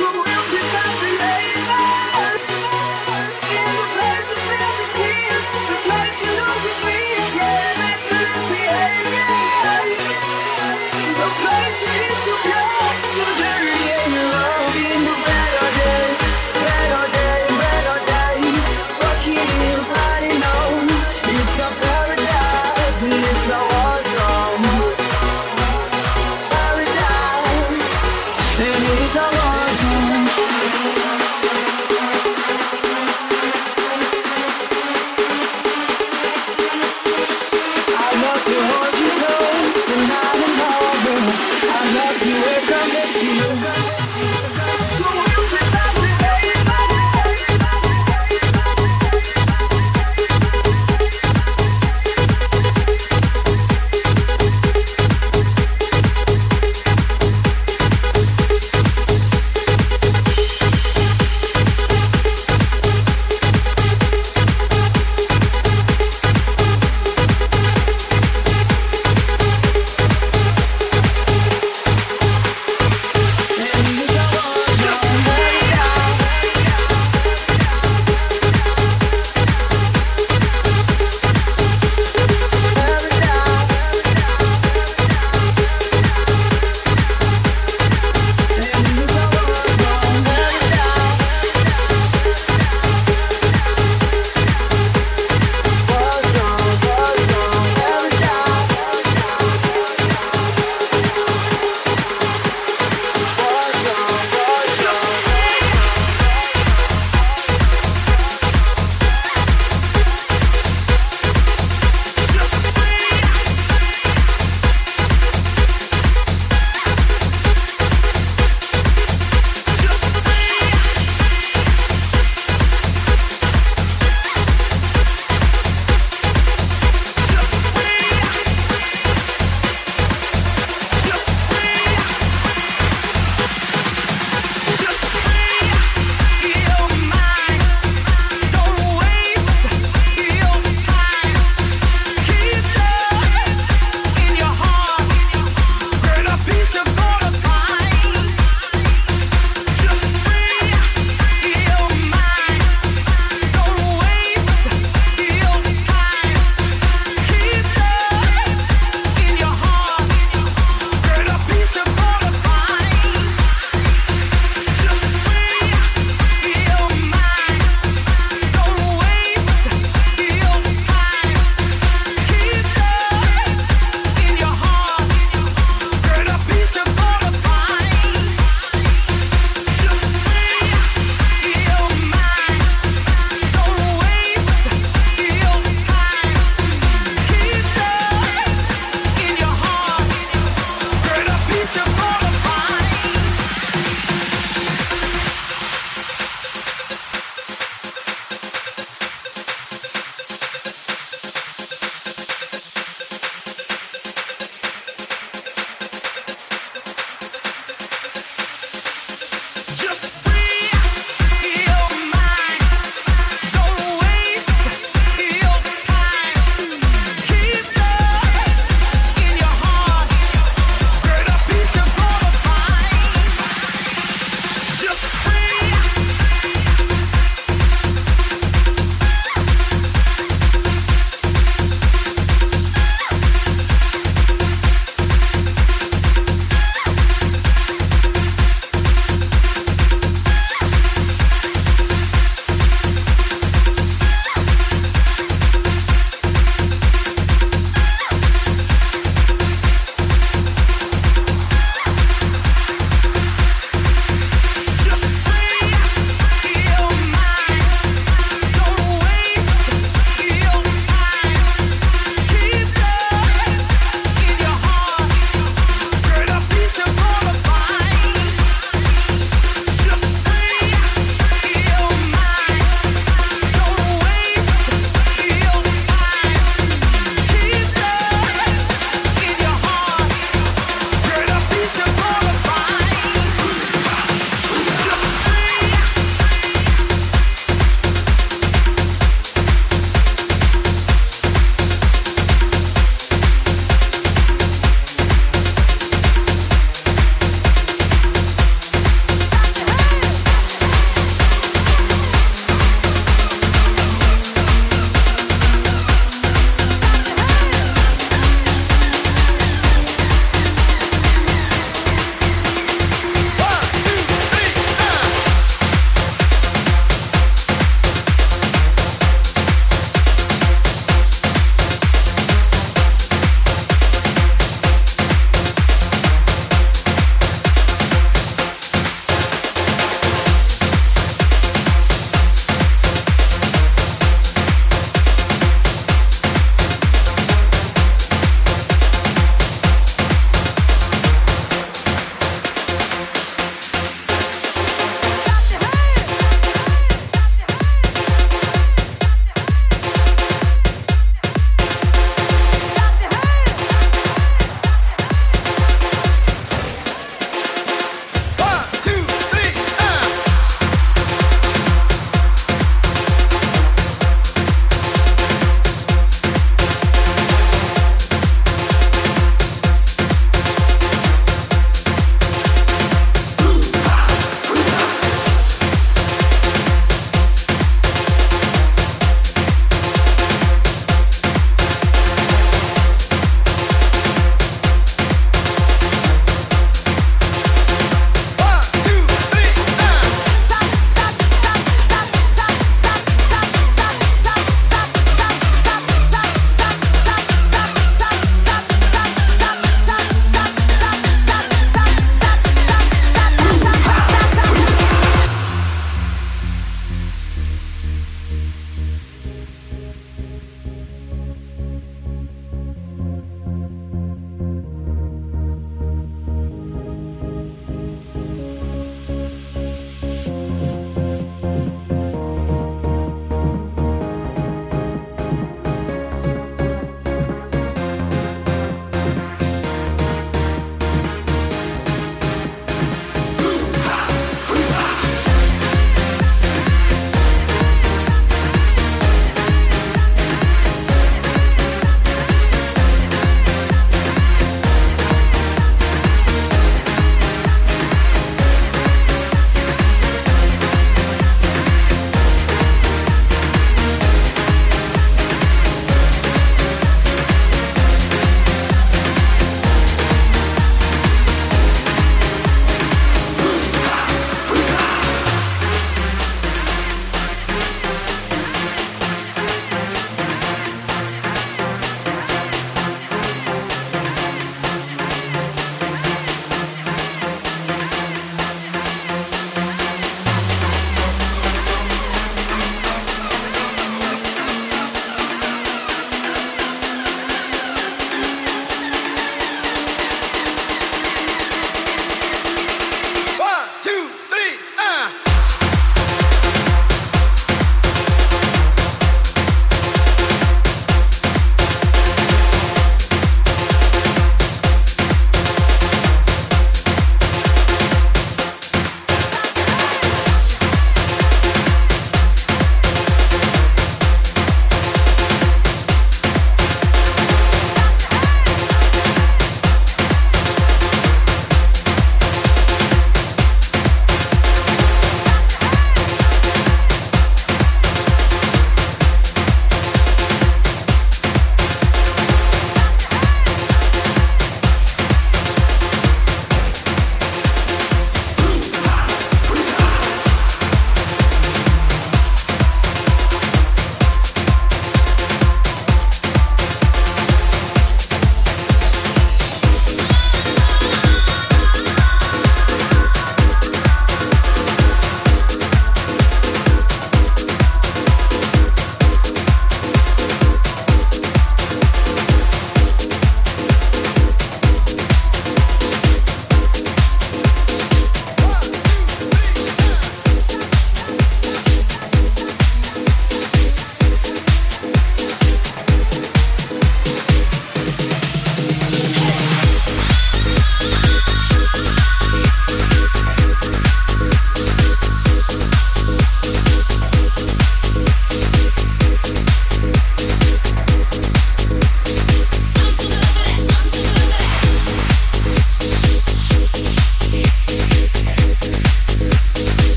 And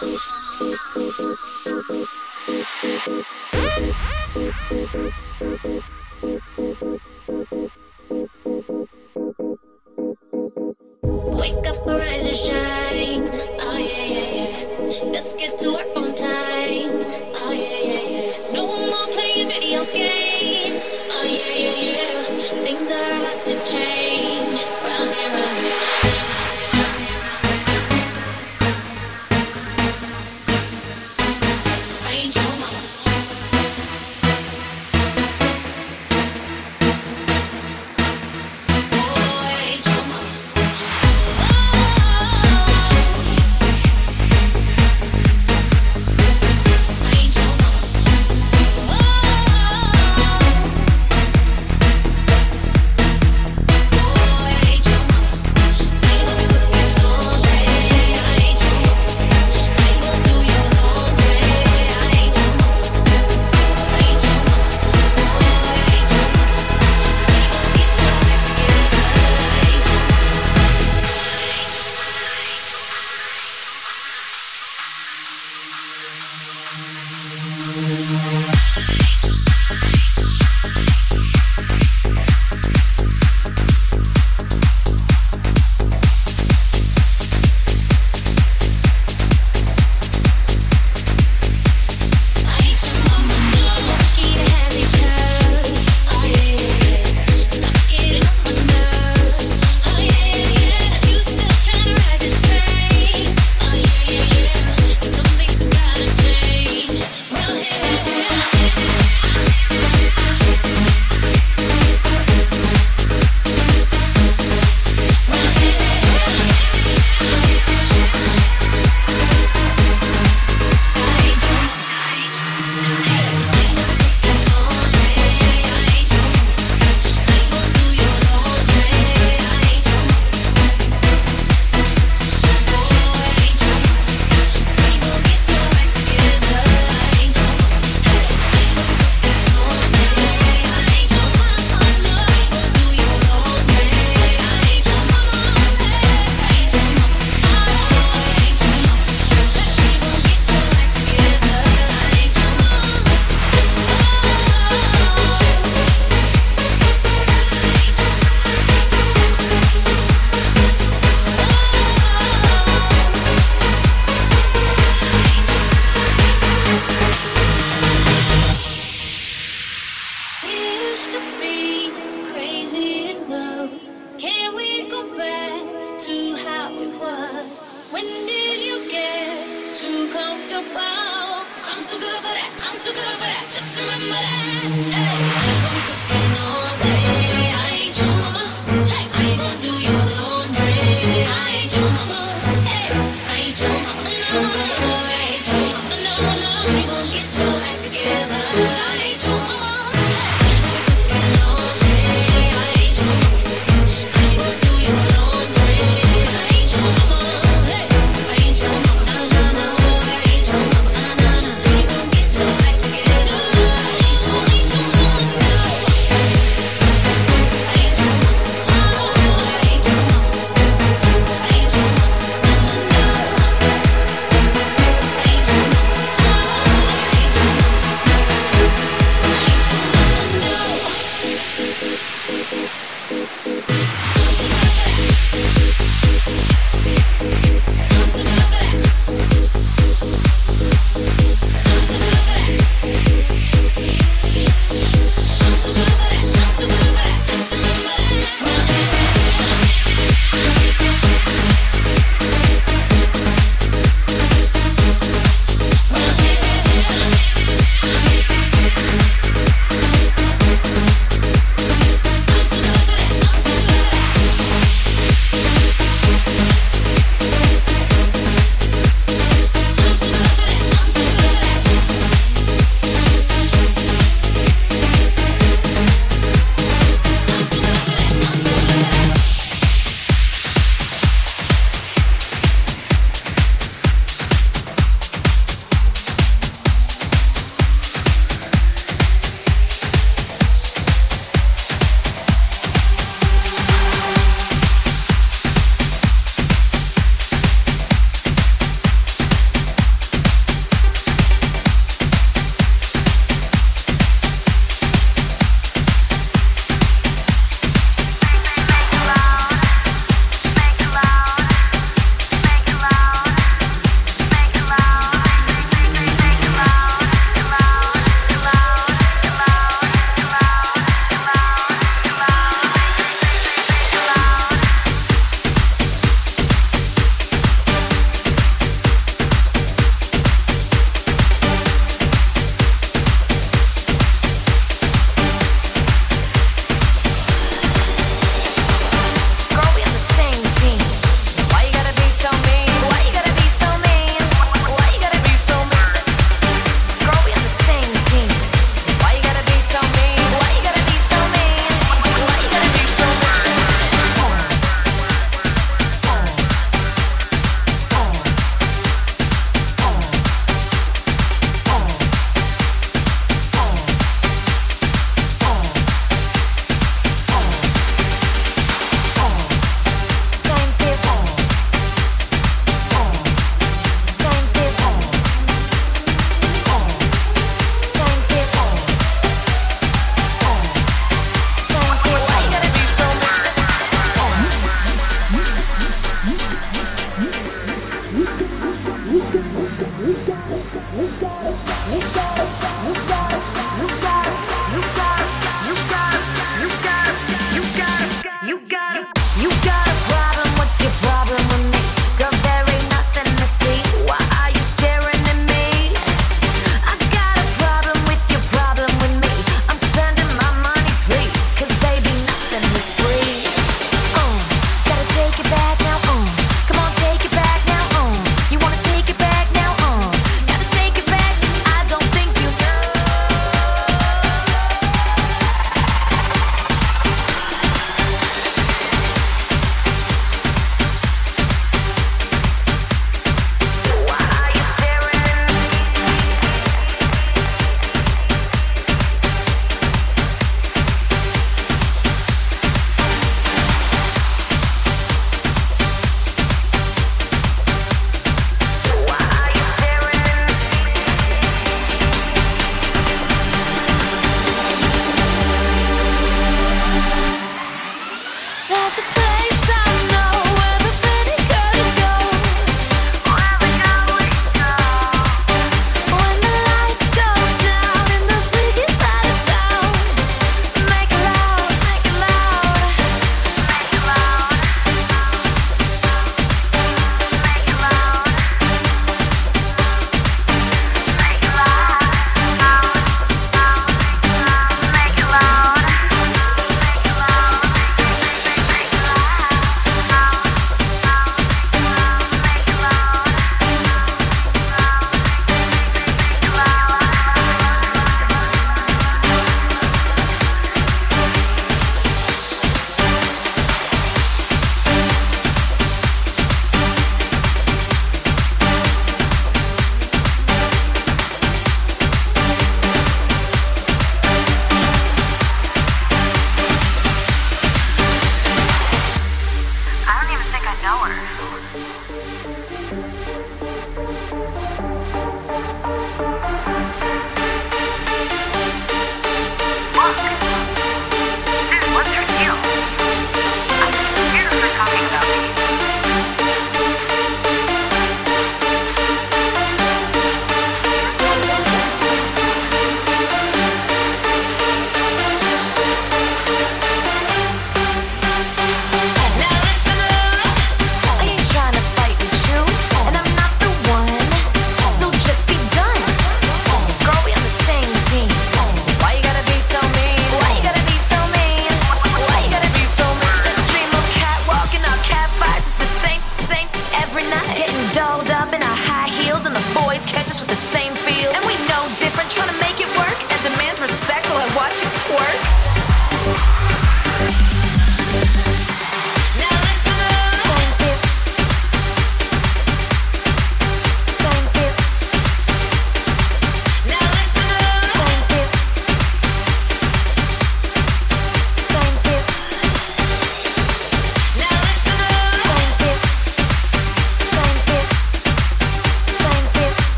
Get your